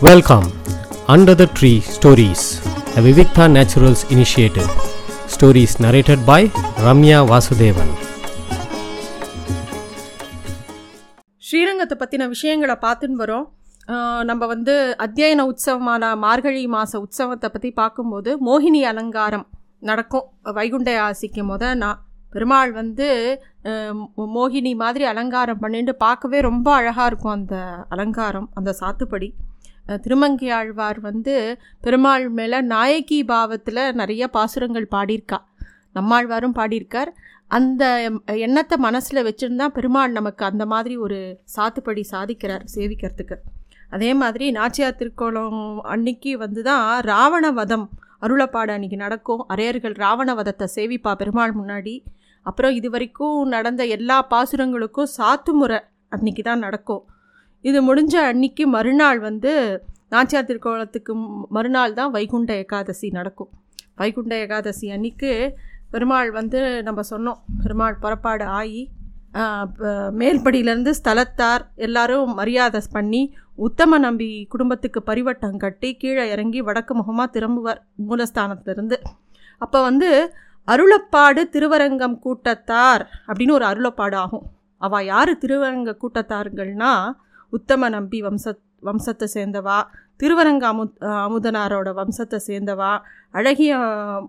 Welcome under the tree stories a Vivikta Naturals initiative. Stories narrated by Ramya Vasudevan ஸ்ரீரங்கத்தை பற்றின விஷயங்களை பார்த்துன்னு வரோம். நம்ம வந்து அத்தியன உற்சவமான மார்கழி மாத உற்சவத்தை பற்றி பார்க்கும்போது மோகினி அலங்காரம் நடக்கும். வைகுண்ட ஆசிக்கு முத நான் பெருமாள் வந்து மோ- மோகினி மாதிரி அலங்காரம் பண்ணிட்டு பார்க்கவே ரொம்ப அழகாக இருக்கும் அந்த அலங்காரம் அந்த சாத்துப்படி. திருமங்கை ஆழ்வார் வந்து பெருமாள் மேலே நாயகி பாவத்தில் நிறைய பாசுரங்கள் பாடியிருக்கா. நம்மாழ்வாரும் பாடியிருக்கார். அந்த எண்ணத்தை மனசில் வச்சுருந்தா பெருமாள் நமக்கு அந்த மாதிரி ஒரு சாத்துப்படி சாதிக்கிறார் சேவிக்கிறதுக்கு. அதே மாதிரி நாச்சியார் திருக்கோளம் அன்னைக்கு வந்து தான் ராவண வதம் அருளப்பாடு அன்னைக்கு நடக்கும். அரையர்கள் ராவண வதத்தை சேவிப்பா பெருமாள் முன்னாடி. அப்புறம் இது வரைக்கும் நடந்த எல்லா பாசுரங்களுக்கும் சாத்துமுறை அன்னைக்கு தான் நடக்கும். இது முடிஞ்ச அன்னைக்கு மறுநாள் வந்து நாச்சியார் திருக்கோலத்துக்கு மறுநாள் தான் வைகுண்ட ஏகாதசி நடக்கும். வைகுண்ட ஏகாதசி அன்னைக்கு பெருமாள் வந்து நம்ம சொன்னோம் பெருமாள் புறப்பாடு ஆகி மேல்படியிலேருந்து ஸ்தலத்தார் எல்லாரும் மரியாதை பண்ணி உத்தம நம்பி குடும்பத்துக்கு பரிவட்டம் கட்டி கீழே இறங்கி வடக்கு முகமாக திரும்புவார் மூலஸ்தானத்திலிருந்து. அப்போ வந்து அருளப்பாடு திருவரங்கம் கூட்டத்தார் அப்படின்னு ஒரு அருளப்பாடு ஆகும். அவள் யார் திருவரங்க கூட்டத்தாருங்கள்னா உத்தம நம்பி வம்ச வம்சத்தை சேர்ந்தவா திருவரங்க அமு அமுதனாரோட வம்சத்தை சேர்ந்தவா அழகிய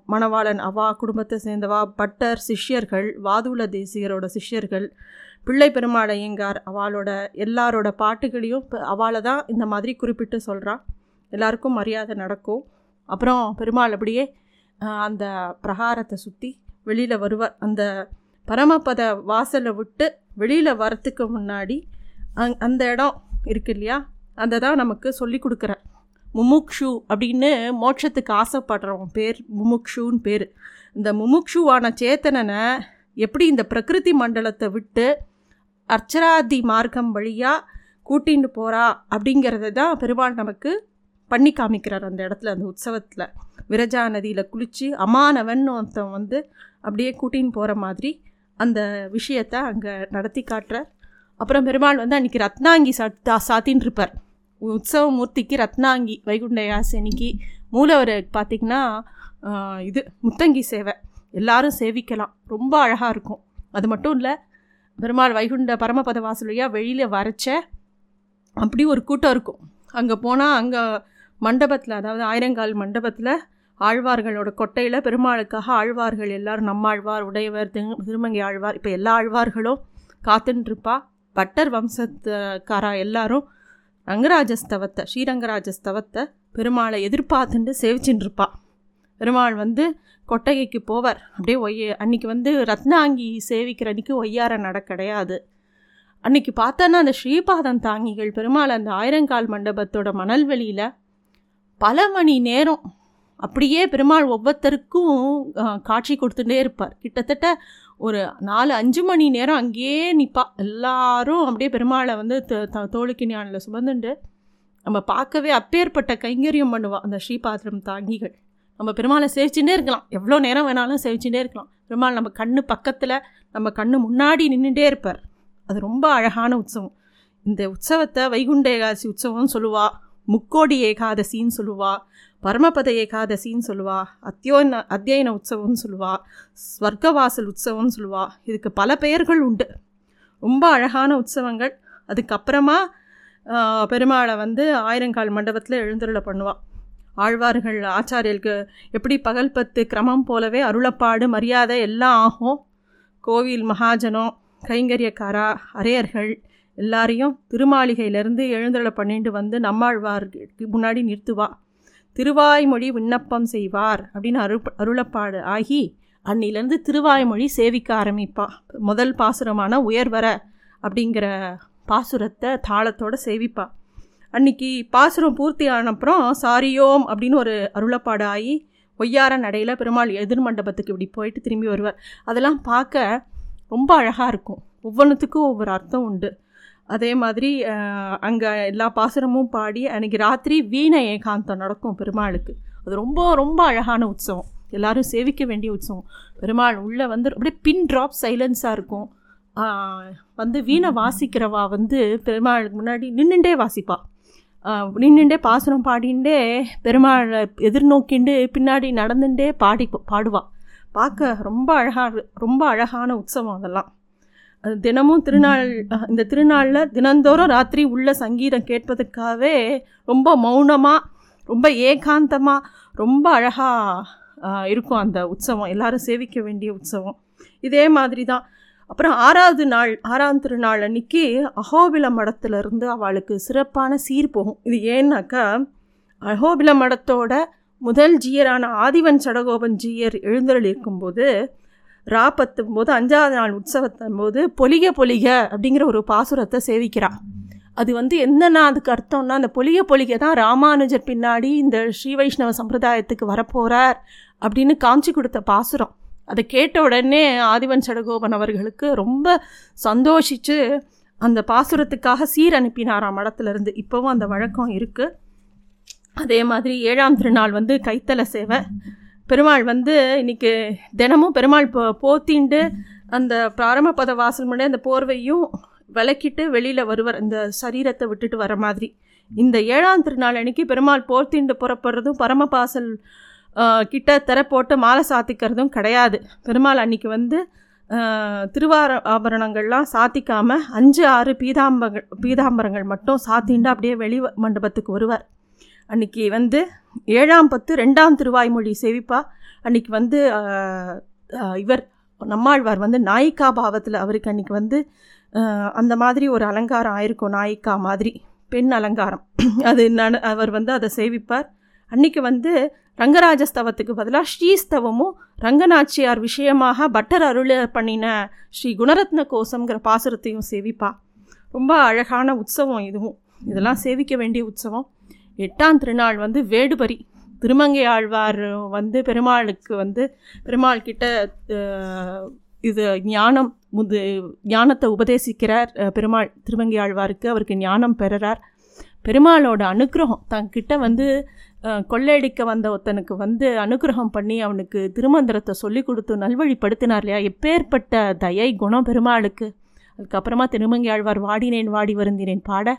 மணவாளன் அவா குடும்பத்தை சேர்ந்தவா பட்டர் சிஷ்யர்கள் வாதுல தேசிகரோட சிஷ்யர்கள் பிள்ளை பெருமாள் ஐயங்கார் அவளோட எல்லாரோட பாட்டுகளையும் இப்போ அவளை தான் இந்த மாதிரி குறிப்பிட்டு சொல்கிறான் எல்லாருக்கும் மரியாதை நடக்கும். அப்புறம் பெருமாள் அப்படியே அந்த பிரகாரத்தை சுற்றி வெளியில் வருவார். அந்த பரமபத வாசலை விட்டு வெளியில் வரத்துக்கு முன்னாடி அங் அந்த இடம் இருக்கு இல்லையா அந்த தான் நமக்கு சொல்லி கொடுக்குற முமுக்ஷு அப்படின்னு மோட்சத்துக்கு ஆசைப்படுறவன் பேர் முமுக்ஷுன்னு பேர். இந்த முமுக்ஷுவான சேத்தனனை எப்படி இந்த பிரகிருதி மண்டலத்தை விட்டு அர்ச்சராதி மார்க்கம் வழியாக கூட்டின்னு போகிறா அப்படிங்கிறத தான் பெருமாள் நமக்கு பண்ணி காமிக்கிறார் அந்த இடத்துல அந்த உற்சவத்தில். விரஜா நதியில் குளித்து அமானவன் ஒருத்தன் வந்து அப்படியே கூட்டின்னு போகிற மாதிரி அந்த விஷயத்தை அங்கே நடத்தி காட்டுறார். அப்புறம் பெருமாள் வந்து அன்றைக்கி ரத்னாங்கி சாத்தா சாத்தின்னு இருப்பார் உற்சவ மூர்த்திக்கு ரத்னாங்கி வைகுண்ட யாசனிக்கு மூலவர் பார்த்திங்கன்னா இது முத்தங்கி சேவை. எல்லாரும் சேவிக்கலாம். ரொம்ப அழகாக இருக்கும். அது மட்டும் இல்லை பெருமாள் வைகுண்ட பரமபத வாசலையாக வெளியில் வரைச்ச அப்படி ஒரு கூட்டம் இருக்கும். அங்கே போனால் அங்கே மண்டபத்தில் அதாவது ஆயிரங்கால் மண்டபத்தில் ஆழ்வார்களோட கொட்டையில் பெருமாளுக்காக ஆழ்வார்கள் எல்லோரும் நம்மாழ்வார் உடையவர் திரு திருமங்கை ஆழ்வார் இப்போ எல்லா ஆழ்வார்களும் காத்துன்ட்ருப்பா பட்டர் வம்சத்துக்காரா எல்லாரும் ரங்கராஜஸ்தவத்தை ஸ்ரீரங்கராஜஸ்தவத்தை பெருமாளை எதிர்பார்த்துட்டு சேவிச்சுட்டு இருப்பா பெருமாள் வந்து கொட்டகைக்கு போவார். அப்படியே ஒய்ய அன்னைக்கு வந்து ரத்னாங்கி சேவிக்கிற அன்னைக்கு ஒய்யார நட கிடையாது. அன்னைக்கு பார்த்தோன்னா அந்த ஸ்ரீபாதம் தாங்கிகள் பெருமாள் அந்த ஆயிரங்கால் மண்டபத்தோட மணல்வெளியில் பல மணி நேரம் அப்படியே பெருமாள் ஒவ்வொருத்தருக்கும் காட்சி கொடுத்துட்டே இருப்பார். கிட்டத்தட்ட ஒரு நாலு அஞ்சு மணி நேரம் அங்கேயே நிற்பா எல்லாரும் அப்படியே பெருமாளை வந்து த- த- தோளுக்கு ஞானில் சுமந்துண்டு நம்ம பார்க்கவே அப்பேற்பட்ட கைங்கரியம் பண்ணுவா அந்த ஸ்ரீபாத்திரம் தாங்கிகள். நம்ம பெருமாளை சேவிச்சுட்டே இருக்கலாம். எவ்வளோ நேரம் வேணாலும் சேவிச்சுட்டே இருக்கலாம். பெருமாள் நம்ம கண்ணு பக்கத்தில் நம்ம கண்ணு முன்னாடி நின்றுட்டே இருப்பார். அது ரொம்ப அழகான உற்சவம். இந்த உற்சவத்தை வைகுண்ட ஏகாசி உற்சவம்னு சொல்லுவாள் முக்கோடி ஏகாதசின்னு சொல்லுவா பரமபத ஏகாதசின்னு சொல்லுவா அத்தியோன அத்தியன உற்சவம்னு சொல்லுவா ஸ்வர்க்கவாசல் உற்சவம்னு சொல்லுவா. இதுக்கு பல பெயர்கள் உண்டு. ரொம்ப அழகான உற்சவங்கள். அதுக்கப்புறமா பெருமாளை வந்து ஆயிரங்கால் மண்டபத்தில் எழுந்தருளை பண்ணுவாள் ஆழ்வார்கள் ஆச்சாரியர்களுக்கு எப்படி பகல் பத்து கிரமம் போலவே அருளப்பாடு மரியாதை எல்லாம் ஆகும். கோவில் மகாஜனம் கைங்கரியக்காரா அரையர்கள் எல்லாரையும் திருமாளிகையிலேருந்து எழுந்தருளை பண்ணிட்டு வந்து நம்மாழ்வாருக்கு முன்னாடி நிறுத்துவா. திருவாய்மொழி விண்ணப்பம் செய்வார் அப்படின்னு அரு அருளப்பாடு ஆகி அன்னிலேருந்து திருவாய்மொழி சேவிக்க ஆரம்பிப்பா. முதல் பாசுரமான உயர்வர அப்படிங்கிற பாசுரத்தை தாளத்தோடு சேவிப்பா. அன்னைக்கு பாசுரம் பூர்த்தி ஆனப்புறம் சாரியோம் அப்படின்னு ஒரு அருளப்பாடு ஆகி ஒய்யார நடையில் பெருமாள் எதிர் மண்டபத்துக்கு இப்படி போயிட்டு திரும்பி வருவார். அதெல்லாம் பார்க்க ரொம்ப அழகாக இருக்கும். ஒவ்வொன்றுத்துக்கும் ஒவ்வொரு அர்த்தம் உண்டு. அதே மாதிரி அங்கே எல்லா பாசுரமும் பாடி அன்றைக்கி ராத்திரி வீண ஏகாந்தம் நடக்கும் பெருமாளுக்கு. அது ரொம்ப ரொம்ப அழகான உற்சவம். எல்லாரும் சேவிக்க வேண்டிய உற்சவம். பெருமாள் உள்ளே வந்து அப்படியே பின் ட்ராப் சைலன்ஸாக இருக்கும். வந்து வீணை வாசிக்கிறவா வந்து பெருமாளுக்கு முன்னாடி நின்றுண்டே வாசிப்பா. நின்றுண்டே பாசுரம் பாடிண்டே பெருமாளை எதிர்நோக்கிண்டு பின்னாடி நடந்துட்டே பாடி பாடுவாள் பார்க்க ரொம்ப அழகாக ரொம்ப அழகான உற்சவம் அதெல்லாம். தினமும் திருநாள் இந்த திருநாளில் தினந்தோறும் ராத்திரி உள்ள சங்கீதம் கேட்பதற்காகவே ரொம்ப மௌனமாக ரொம்ப ஏகாந்தமாக ரொம்ப அழகாக இருக்கும் அந்த உற்சவம். எல்லாரும் சேவிக்க வேண்டிய உற்சவம். இதே மாதிரி தான் அப்புறம் ஆறாவது நாள் ஆறாம் திருநாள் அன்னைக்கு அகோபில மடத்துலேருந்து அவளுக்கு சிறப்பான சீர் போகும். இது ஏன்னாக்கா அகோபில மடத்தோட முதல் ஜீயரான ஆதிவன் சடகோபன் ஜீயர் எழுந்தருள் இருக்கும்போது ரா பத்தும் போது அஞ்சாவது நாள் உற்சவத்தின் போது பொலிக பொலிக அப்படிங்கிற ஒரு பாசுரத்தை சேவிக்கிறா. அது வந்து என்னென்னா அதுக்கு அர்த்தம்னா அந்த பொலிக பொலிக தான் ராமானுஜர் பின்னாடி இந்த ஸ்ரீ வைஷ்ணவ சம்பிரதாயத்துக்கு வரப்போகிறார் அப்படின்னு காமிச்சு கொடுத்த பாசுரம். அதை கேட்ட உடனே ஆதிவன் சடகோபன் அவர்களுக்கு ரொம்ப சந்தோஷித்து அந்த பாசுரத்துக்காக சீர் அனுப்பினாராம் மடத்துலேருந்து. இப்போவும் அந்த வழக்கம் இருக்குது அதே மாதிரி ஏழாம் திருநாள் வந்து கைத்தல சேவை. பெருமாள் வந்து இன்னைக்கு தினமும் பெருமாள் போ போத்திண்டு அந்த பிராரம்பத வாசல் முன்னாடி அந்த போர்வையும் விளக்கிட்டு வெளியில் வருவார். இந்த சரீரத்தை விட்டுட்டு வர மாதிரி. இந்த ஏழாம் திருநாள் அன்னைக்கு பெருமாள் போர்த்திண்டு புறப்படுறதும் பரமபாசல் கிட்ட திரை போட்டு மாலை சாத்திக்கிறதும் கிடையாது. பெருமாள் அன்னைக்கு வந்து திருவார ஆபரணங்கள்லாம் சாத்திக்காமல் அஞ்சு ஆறு பீதாம்பங்கள் பீதாம்பரங்கள் மட்டும் சாத்திண்டு அப்படியே வெளி மண்டபத்துக்கு வருவார். அன்னைக்கு வந்து ஏழாம் பத்து ரெண்டாம் திருவாய்மொழி சேவிப்பா. அன்றைக்கி வந்து இவர் நம்மாழ்வார் வந்து நாயிக்கா பாவத்தில் அவருக்கு அன்றைக்கி வந்து அந்த மாதிரி ஒரு அலங்காரம் ஆயிருக்கும் நாயிக்கா மாதிரி பெண் அலங்காரம். அது நட அவர் வந்து அதை சேவிப்பார். அன்னைக்கு வந்து ரங்கராஜஸ்தவத்துக்கு பதிலாக ஸ்ரீஸ்தவமும் ரங்கநாச்சியார் விஷயமாக பட்டர் அருள பண்ணின ஸ்ரீ குணரத்ன கோசம்ங்கிற பாசுரத்தையும் சேவிப்பா. ரொம்ப அழகான உற்சவம் இதுவும். இதெல்லாம் சேவிக்க வேண்டிய உற்சவம். எட்டாம் திருநாள் வந்து வேடுபரி. திருமங்கை ஆழ்வார் வந்து பெருமாளுக்கு வந்து பெருமாள் கிட்ட இது ஞானம் முது ஞானத்தை உபதேசிக்கிறார் பெருமாள் திருமங்கை ஆழ்வாருக்கு. அவருக்கு ஞானம் பெறுறார். பெருமாளோட அனுக்கிரகம் தங்கிட்ட வந்து கொள்ளையடிக்க வந்த ஒருத்தனுக்கு வந்து அனுக்கிரகம் பண்ணி அவனுக்கு திருமந்திரத்தை சொல்லி கொடுத்து நல்வழிப்படுத்தினார் இல்லையா? எப்பேற்பட்ட தயை குணம் பெருமாளுக்கு. அதுக்கப்புறமா திருமங்கை ஆழ்வார் வாடினேன் வாடி வருந்தினேன் பாட.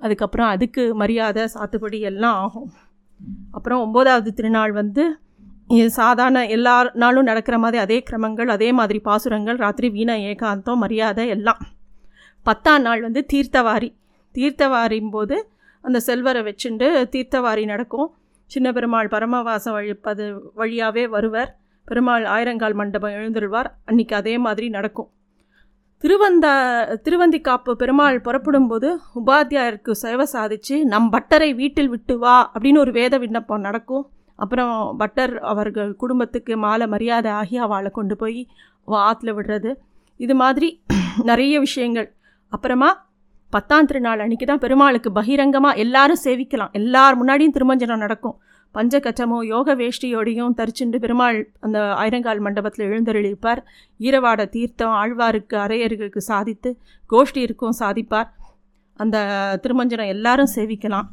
அதுக்கப்புறம் அதுக்கு மரியாதை சாத்துப்படி எல்லாம் ஆகும். அப்புறம் ஒம்போதாவது திருநாள் வந்து சாதாரண எல்லா நாளும் நடக்கிற மாதிரி அதே கிரமங்கள் அதே மாதிரி பாசுரங்கள் ராத்திரி வீணா ஏகாந்தம் மரியாதை எல்லாம். பத்தாம் நாள் வந்து தீர்த்தவாரி. தீர்த்தவாரியும் போது அந்த செல்வரை வச்சுண்டு தீர்த்தவாரி நடக்கும். சின்ன பெருமாள் பரமவாசம் வழிப்பது வழியாகவே வருவர். பெருமாள் ஆயிரங்கால் மண்டபம் எழுந்துருவார். அன்றைக்கி அதே மாதிரி நடக்கும். திருவந்தா திருவந்திக்காப்பு பெருமாள் புறப்படும்போது உபாத்தியாயருக்கு சேவை சாதிச்சு நம் பட்டரை வீட்டில் விட்டு வா அப்படின்னு ஒரு வேத விண்ணப்பம் நடக்கும். அப்புறம் பட்டர் அவர்கள் குடும்பத்துக்கு மாலை மரியாதை ஆகி அவளை கொண்டு போய் ஆற்றுல விடுறது. இது மாதிரி நிறைய விஷயங்கள். அப்புறமா பத்தாம் திருநாள் அன்றைக்கி தான் பெருமாளுக்கு பகிரங்கமாக எல்லாரும் சேவிக்கலாம். எல்லார் முன்னாடியும் திருமஞ்சனம் நடக்கும். பஞ்சகச்சமோ யோக வேஷ்டியோடையும் தரிச்சுண்டு பெருமாள் அந்த ஆயிரங்கால் மண்டபத்தில் எழுந்தருளிப்பார் ஈரவாட தீர்த்தம் ஆழ்வாருக்கு அரையர்களுக்கு சாதித்து கோஷ்டி இருக்கும் சாதிப்பார். அந்த திருமஞ்சனம் எல்லாரும் சேவிக்கலாம்.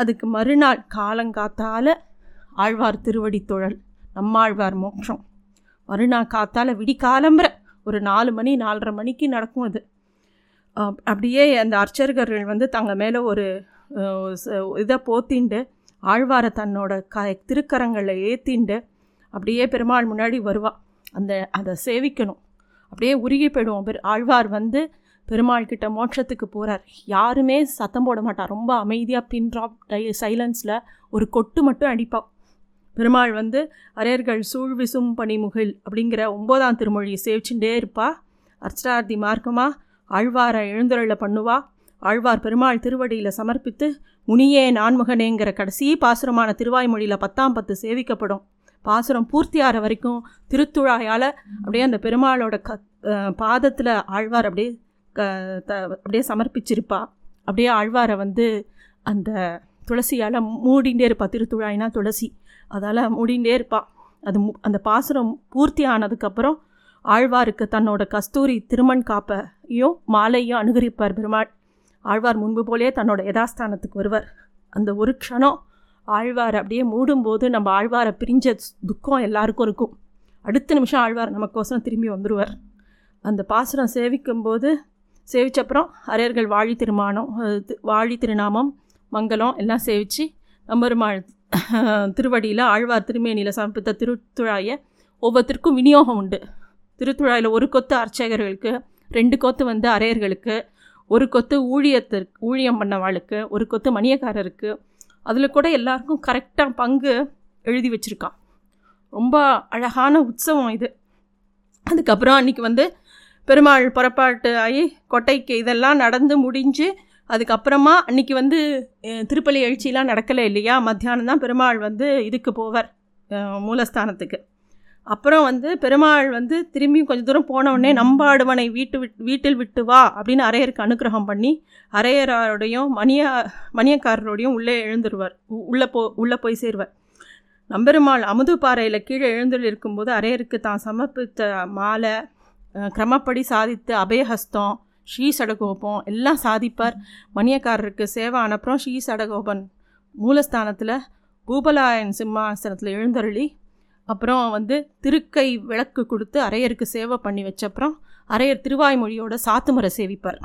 அதுக்கு மறுநாள் காலங்காத்தால் ஆழ்வார் திருவடி தொழல். நம்மாழ்வார் மோட்சம். மறுநாள் காத்தால் விடிக்காலம்புற ஒரு நாலு மணி நாலரை மணிக்கு நடக்கும் அது. அப்படியே அந்த அர்ச்சகர்கள் வந்து தங்க மேலே ஒரு ச- இதை போத்திண்டு ஆழ்வாரை தன்னோட க திருக்கரங்களில் ஏற்றிண்டு அப்படியே பெருமாள் முன்னாடி வருவாள் அந்த அதை சேவிக்கணும். அப்படியே உருகி போயிடுவோம். பெரு ஆழ்வார் வந்து பெருமாள் கிட்ட மோட்சத்துக்கு போகிறார் யாருமே சத்தம் போட மாட்டார் ரொம்ப அமைதியாக பின் ட்ராப் டை சைலன்ஸில் ஒரு கொட்டு மட்டும் அடிப்பாள் பெருமாள் வந்து அரையர்கள் சூழ்விசும் பணிமுகில் பனிமுகில் அப்படிங்கிற ஒம்போதாம் திருமொழியை சேவிச்சுட்டே இருப்பா. அர்ச்சனார்த்தி மார்க்கமாக ஆழ்வாரை எழுந்தருள பண்ணுவா. ஆழ்வார் பெருமாள் திருவடியில் சமர்ப்பித்து முனியே நான்முகனேங்கிற கடைசி பாசுரமான திருவாய்மொழியில் பத்தாம் பத்து சேவிக்கப்படும். பாசுரம் பூர்த்தியாகிற வரைக்கும் திருத்துழாயால் அப்படியே அந்த பெருமாளோட க பாதத்தில் ஆழ்வார் அப்படியே க த அப்படியே சமர்ப்பிச்சிருப்பா. அப்படியே ஆழ்வாரை வந்து அந்த துளசியால் மூடிண்டே இருப்பா. திருத்துழாயினா துளசி. அதால் மூடிண்டே இருப்பா. அது அந்த பாசுரம் பூர்த்தி ஆனதுக்கப்புறம் ஆழ்வாருக்கு தன்னோட கஸ்தூரி திருமண் காப்பை காப்பையும் மாலையும் அனுகரிப்பார் பெருமாள். ஆழ்வார் முன்பு போலே தன்னோட யதாஸ்தானத்துக்கு வருவார். அந்த ஒரு க்ஷணம் ஆழ்வார் அப்படியே மூடும்போது நம்ம ஆழ்வாரை பிரிஞ்ச துக்கம் எல்லாருக்கும் இருக்கும். அடுத்த நிமிஷம் ஆழ்வார் நமக்கோசரம் திரும்பி வந்துடுவார் அந்த பாசுரம் சேவிக்கும்போது சேவிச்சப்புறம் அரையர்கள் வாழி திருமானம் வாழி திருநாமம் மங்களம் எல்லாம் சேவித்து நம்பெருமாள் திருவடியில் ஆழ்வார் திருமேனியில் சமர்ப்பித்த திருத்துழாயை ஒவ்வொருத்தருக்கும் விநியோகம் உண்டு. திருத்துழாயில் ஒரு கொத்து அர்ச்சகர்களுக்கு ரெண்டு கொத்து வந்து அரையர்களுக்கு ஒரு கொத்து ஊழியத்திற்கு ஊழியம் பண்ணவாளுக்கு ஒரு கொத்து மணியக்காரருக்கு அதில் கூட எல்லாருக்கும் கரெக்டாக பங்கு எழுதி வச்சுருக்கான் ரொம்ப அழகான உற்சவம் இது. அதுக்கப்புறம் அன்றைக்கி வந்து பெருமாள் புறப்பாட்டு ஆகி கொட்டைக்கு இதெல்லாம் நடந்து முடிஞ்சு அதுக்கப்புறமா அன்றைக்கி வந்து திருப்பலி எழுச்சிலாம் நடக்கலை இல்லையா? மத்தியானம் தான் பெருமாள் வந்து இதுக்கு போவார் மூலஸ்தானத்துக்கு. அப்புறம் வந்து பெருமாள் வந்து திரும்பியும் கொஞ்சம் தூரம் போன உடனே நம்பாடுவனை வீட்டு விட் வீட்டில் விட்டு வா அப்படின்னு அரையருக்கு அனுக்கிரகம் பண்ணி அரையரோடையும் மணிய மணியக்காரரோடையும் உள்ளே எழுந்துருவார். உள்ளே போ உள்ளே போய் சேருவார். நம்பெருமாள் அமுதுபாறையில் கீழே எழுந்துள்ள இருக்கும்போது அரையருக்கு தான் சமர்ப்பித்த மாலை கிரமப்படி சாதித்து அபயஹஸ்தம் ஸ்ரீ சடகோபம் எல்லாம் சாதிப்பார். மணியக்காரருக்கு சேவை அனுப்புகிறோம் ஸ்ரீ சடகோபன் மூலஸ்தானத்தில் பூபலாயன் சிம்மாசனத்தில் எழுந்தருளி அப்புறம் வந்து திருக்கை விளக்கு கொடுத்து அரையருக்கு சேவை பண்ணி வச்சப்புறம் அரையர் திருவாய்மொழியோட சாத்துமரை சேவிப்பார்.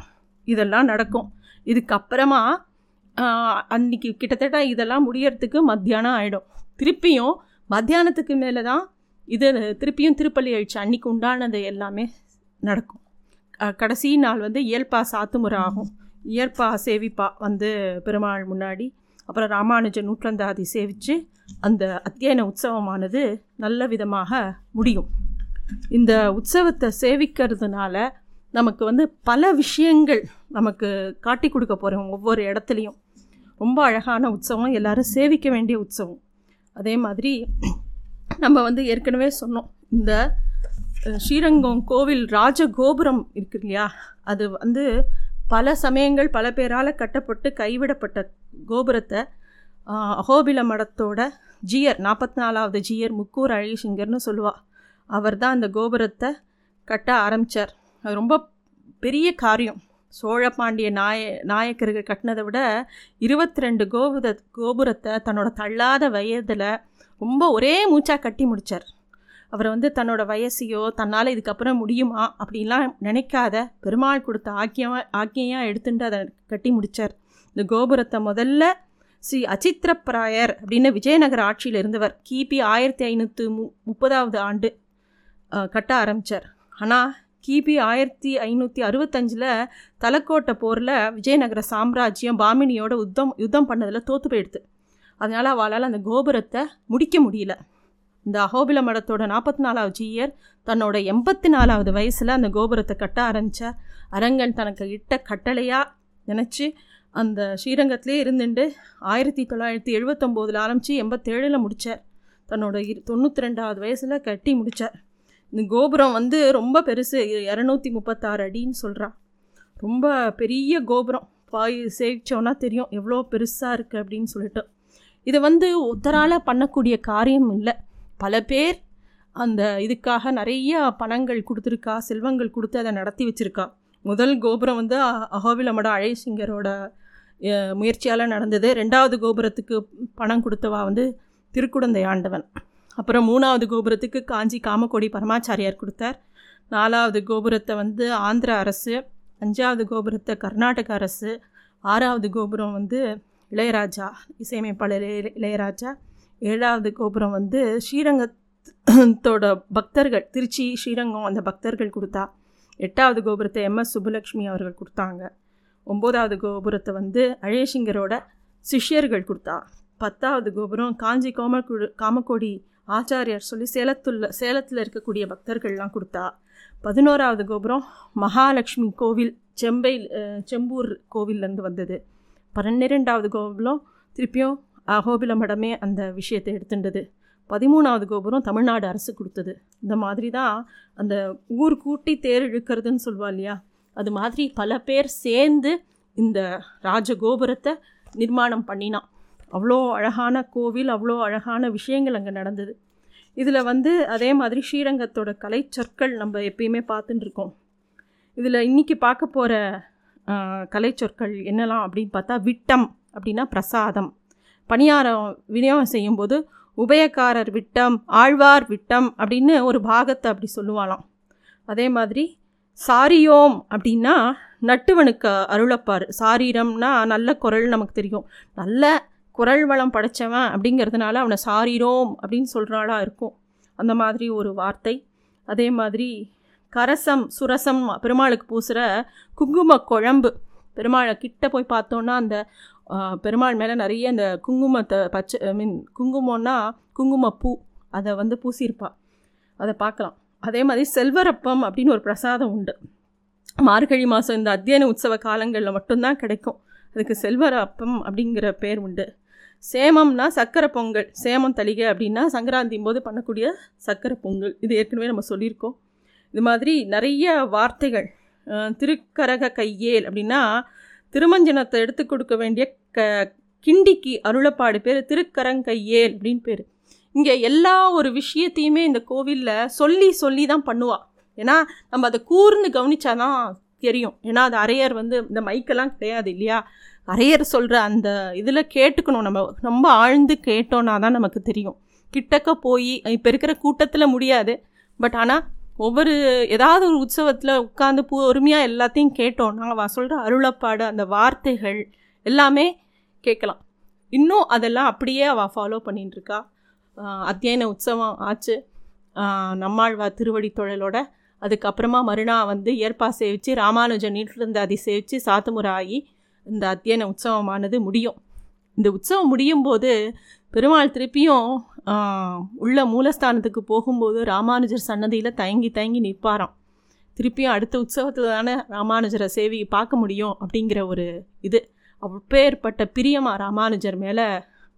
இதெல்லாம் நடக்கும். இதுக்கப்புறமா அன்னைக்கு கிட்டத்தட்ட இதெல்லாம் முடியறதுக்கு மத்தியானம் ஆகிடும் திருப்பியும் மத்தியானத்துக்கு மேலே தான் இது திருப்பியும் திருப்பள்ளி அழிச்சு அன்றைக்கி உண்டானது எல்லாமே நடக்கும். கடைசி நாள் வந்து இயல்பா சாத்துமுறை ஆகும். இயற்பா சேவிப்பா வந்து பெருமாள் முன்னாடி அப்புறம் ராமானுஜ நூற்றந்தாதி சேவித்து அந்த அத்தியன உற்சவமானது நல்ல விதமாக முடியும். இந்த உற்சவத்தை சேவிக்கிறதுனால நமக்கு வந்து பல விஷயங்கள் நமக்கு காட்டி கொடுக்க போகிறோம் ஒவ்வொரு இடத்துலையும். ரொம்ப அழகான உற்சவம் எல்லாரும் சேவிக்க வேண்டிய உற்சவம். அதே மாதிரி நம்ம வந்து ஏற்கனவே சொன்னோம் இந்த ஸ்ரீரங்கம் கோவில் ராஜகோபுரம் இருக்கு இல்லையா? அது வந்து பல சமயங்கள் பல பேரால் கட்டப்பட்டு கைவிடப்பட்ட கோபுரத்தை அகோபில மடத்தோட ஜியர் நாற்பத்தி நாலாவது ஜியர் முக்கூர் அழகிசிங்கர்னு சொல்லுவா. அவர் தான் அந்த கோபுரத்தை கட்ட ஆரம்பித்தார் அது ரொம்ப பெரிய காரியம். சோழ பாண்டிய நாய நாயக்கர்கள் கட்டினதை விட இருபத்தி ரெண்டு கோபுர கோபுரத்தை தன்னோட தள்ளாத வயதில் ரொம்ப ஒரே மூச்சாக கட்டி முடித்தார் அவரை வந்து தன்னோட வயசையோ தன்னால் இதுக்கப்புறம் முடியுமா அப்படின்லாம் நினைக்காத பெருமாள் கொடுத்த ஆக்கியமாக ஆக்கியாக எடுத்துட்டு அதை கட்டி முடித்தார் இந்த கோபுரத்தை முதல்ல ஸ்ரீ அச்சித்திரப்பிராயர் அப்படின்னு விஜயநகர ஆட்சியில் இருந்தவர் கிபி ஆயிரத்தி ஐநூற்று மு முப்பதாவது ஆண்டு கட்ட ஆரம்பித்தார் ஆனால் கிபி ஆயிரத்தி ஐநூற்றி அறுபத்தஞ்சில் தலக்கோட்டை போரில் விஜயநகர சாம்ராஜ்யம் பாமினியோட யுத்தம் யுத்தம் பண்ணதில் தோற்று போயிடுது. அதனால் அவளால் அந்த கோபுரத்தை முடிக்க முடியல. இந்த அகோபில மடத்தோட நாற்பத்தி நாலாவது ஜீயர் தன்னோட எண்பத்தி நாலாவது வயசில் அந்த கோபுரத்தை கட்ட ஆரம்பித்தார் அரங்கன் தனக்கு இட்ட கட்டளையாக நினச்சி அந்த ஸ்ரீரங்கத்திலே இருந்துட்டு ஆயிரத்தி தொள்ளாயிரத்தி எழுபத்தொம்போதில் ஆரம்பித்து எண்பத்தேழில் முடித்தார் தன்னோட இரு தொண்ணூற்றி ரெண்டாவது வயசில் கட்டி முடித்தார் இந்த கோபுரம் வந்து ரொம்ப பெருசு இரநூத்தி முப்பத்தாறு அடின்னு சொல்கிறான் ரொம்ப பெரிய கோபுரம். பாய் சேவிச்சோன்னா தெரியும் எவ்வளோ பெருசாக இருக்குது அப்படின்னு சொல்லிட்டு. இது வந்து ஒருத்தரால் பண்ணக்கூடிய காரியம் இல்லை. பல பேர் அந்த இதுக்காக நிறைய பணங்கள் கொடுத்துருக்கா செல்வங்கள் கொடுத்து அதை நடத்தி வச்சுருக்கா. முதல் கோபுரம் வந்து அ- அழைசிங்கரோட முயற்சியால் நடந்தது. ரெண்டாவது கோபுரத்துக்கு பணம் கொடுத்தவா வந்து திருக்குடந்தை ஆண்டவன். அப்புறம் மூணாவது கோபுரத்துக்கு காஞ்சி காமக்கோடி பரமாச்சாரியார் கொடுத்தார். நாலாவது கோபுரத்தை வந்து ஆந்திர அரசு அஞ்சாவது கோபுரத்தை கர்நாடக அரசு ஆறாவது கோபுரம் வந்து இளையராஜா இசையமைப்பாளர் இளையராஜா ஏழாவது கோபுரம் வந்து ஸ்ரீரங்கத்தோட பக்தர்கள் திருச்சி ஸ்ரீரங்கம் அந்த பக்தர்கள் கொடுத்தா. எட்டாவது கோபுரத்தை எம்எஸ் சுப்புலக்ஷ்மி அவர்கள் கொடுத்தாங்க. ஒம்போதாவது கோபுரத்தை வந்து அழேசிங்கரோட சிஷ்யர்கள் கொடுத்தா. பத்தாவது கோபுரம் காஞ்சி கோமக்குடு காமக்கோடி ஆச்சாரியார் சொல்லி சேலத்துள்ள சேலத்தில் இருக்கக்கூடிய பக்தர்கள்லாம் கொடுத்தா. பதினோராவது கோபுரம் மகாலட்சுமி கோவில் செம்பை செம்பூர் கோவில்லேருந்து வந்தது. பன்னிரெண்டாவது கோபுரம் திருப்பியும் அகோபில மடமே அந்த விஷயத்தை எடுத்துட்டது பதிமூணாவது கோபுரம் தமிழ்நாடு அரசு கொடுத்தது. இந்த மாதிரி தான் அந்த ஊர் கூட்டி தேர் இழுக்கிறதுன்னு சொல்லுவா இல்லையா? அது மாதிரி பல பேர் சேர்ந்து இந்த ராஜகோபுரத்தை நிர்மாணம் பண்ணினான் அவ்வளோ அழகான கோவில் அவ்வளோ அழகான விஷயங்கள் அங்கே நடந்தது. இதில் வந்து அதே மாதிரி ஸ்ரீரங்கத்தோட கலைச்சொற்கள் நம்ம எப்பயுமே பார்த்துட்டுருக்கோம் இதில் இன்றைக்கி பார்க்க போகிற கலை சொற்கள் என்னெல்லாம் அப்படின்னு பார்த்தா விட்டம் அப்படின்னா பிரசாதம். பணியாரம் விநியோகம் செய்யும்போது உபயக்காரர் விட்டம் ஆழ்வார் விட்டம் அப்படின்னு ஒரு பாகத்தை அப்படி சொல்லுவாளாம். அதே மாதிரி சாரியோம் அப்படின்னா நட்டுவனுக்கு அருளப்பார். சாரீரம்னா நல்ல குரல் நமக்கு தெரியும். நல்ல குரல் வளம் படைச்சவன் அப்படிங்கிறதுனால அவனை சாரீரோம் அப்படின்னு சொல்கிறாளா இருக்கும். அந்த மாதிரி ஒரு வார்த்தை. அதே மாதிரி கரசம் சுரசம் பெருமாளுக்கு பூசுகிற குங்கும குழம்பு. பெருமாளை கிட்ட போய் பார்த்தோன்னா அந்த பெருமாள் மேலே நிறைய அந்த குங்குமத்தை பச்சை ஐ மீன் குங்குமம்னா குங்குமப்பூ. அதை வந்து பூசியிருப்பாள் அதை பார்க்கலாம். அதே மாதிரி செல்வரப்பம் அப்படின்னு ஒரு பிரசாதம் உண்டு. மார்கழி மாதம் இந்த அத்தியன உற்சவ காலங்களில் மட்டும்தான் கிடைக்கும். அதுக்கு செல்வரப்பம் அப்படிங்கிற பேர் உண்டு. சேமம்னா சக்கரை பொங்கல் சேமம் தளிகை அப்படின்னா சங்கராந்தியும் போது பண்ணக்கூடிய சக்கரை பொங்கல். இது ஏற்கனவே நம்ம சொல்லியிருக்கோம். இது மாதிரி நிறைய வார்த்தைகள். திருக்கரக கையேல் அப்படின்னா திருமஞ்சனத்தை எடுத்து கொடுக்க வேண்டிய க கிண்டிக்கு அருளப்பாடு பேர் திருக்கரங்கையேல் அப்படின்னு பேர். இங்கே எல்லா ஒரு விஷயத்தையுமே இந்த கோவிலில் சொல்லி சொல்லி தான் பண்ணுவாள் ஏன்னா நம்ம அதை கூர்ந்து கவனிச்சாதான் தெரியும். ஏன்னா அது அரையர் வந்து இந்த மைக்கெல்லாம் கிடையாது இல்லையா? அரையர் சொல்கிற அந்த இதில் கேட்டுக்கணும். நம்ம ரொம்ப ஆழ்ந்து கேட்டோன்னா தான் நமக்கு தெரியும். கிட்டக்க போய் இப்போ இருக்கிற கூட்டத்தில் முடியாது. பட் ஆனால் ஒவ்வொரு ஏதாவது ஒரு உற்சவத்தில் உட்காந்து பொறுமையாக எல்லாத்தையும் கேட்டோம். நாங்கள் அவள் சொல்கிற அருளப்பாடு அந்த வார்த்தைகள் எல்லாமே கேட்கலாம். இன்னும் அதெல்லாம் அப்படியே அவள் ஃபாலோ பண்ணிட்டுருக்கா அத்தியாயன அத்தியன உற்சவம் ஆச்சு. நம்மாழ்வா நம்மாழ்வார் திருவடி தொழலோட. அதுக்கப்புறமா மறுநாள் வந்து ஏற்பா சேவித்து ராமானுஜன் நீட்டிலிருந்து அதை சேவித்து சாத்துமுறை ஆகி இந்த அத்தியன உற்சவமானது முடியும். இந்த உற்சவம் முடியும் போது பெருமாள் திருப்பியும் உள்ள மூலஸ்தானத்துக்கு போகும்போது ராமானுஜர் சன்னதியில் தயங்கி தயங்கி நிற்பாராம். திருப்பியும் அடுத்த உற்சவத்தில் தானே ராமானுஜரை சேவி பார்க்க முடியும் அப்படிங்கிற ஒரு இது. அப்பேற்பட்ட பிரியமா ராமானுஜர் மேலே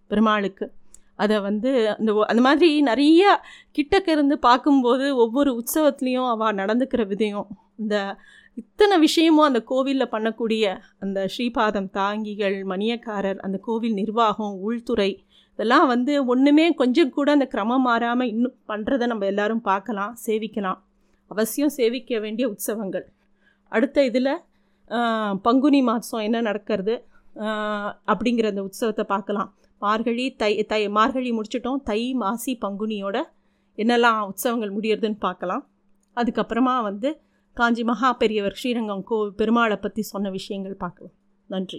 பெருமாளுக்கு. அதை வந்து அந்த அந்த மாதிரி நிறைய கிட்டக்க இருந்து பார்க்கும்போது ஒவ்வொரு உற்சவத்துலேயும் அவள் நடந்துக்கிற விதையும் இந்த இத்தனை விஷயமும் அந்த கோவிலில் பண்ணக்கூடிய அந்த ஸ்ரீபாதம் தாங்கிகள் மணியக்காரர் அந்த கோவில் நிர்வாகம் உள்துறை இதெல்லாம் வந்து ஒன்றுமே கொஞ்சம் கூட அந்த கிரமம் மாறாமல் இன்னும் பண்ணுறதை நம்ம எல்லோரும் பார்க்கலாம் சேவிக்கலாம். அவசியம் சேவிக்க வேண்டிய உற்சவங்கள். அடுத்த இதில் பங்குனி மாதம் என்ன நடக்கிறது அப்படிங்கிற அந்த உற்சவத்தை பார்க்கலாம். மார்கழி தை தை மார்கழி முடிச்சிட்டோம். தை மாசி பங்குனியோட என்னெல்லாம் உற்சவங்கள் முடியறதுன்னு பார்க்கலாம். அதுக்கப்புறமா வந்து காஞ்சி மகா பெரியவர் ஸ்ரீரங்கம் கோ பெருமாளை பற்றி சொன்ன விஷயங்கள் பார்க்கலாம். நன்றி.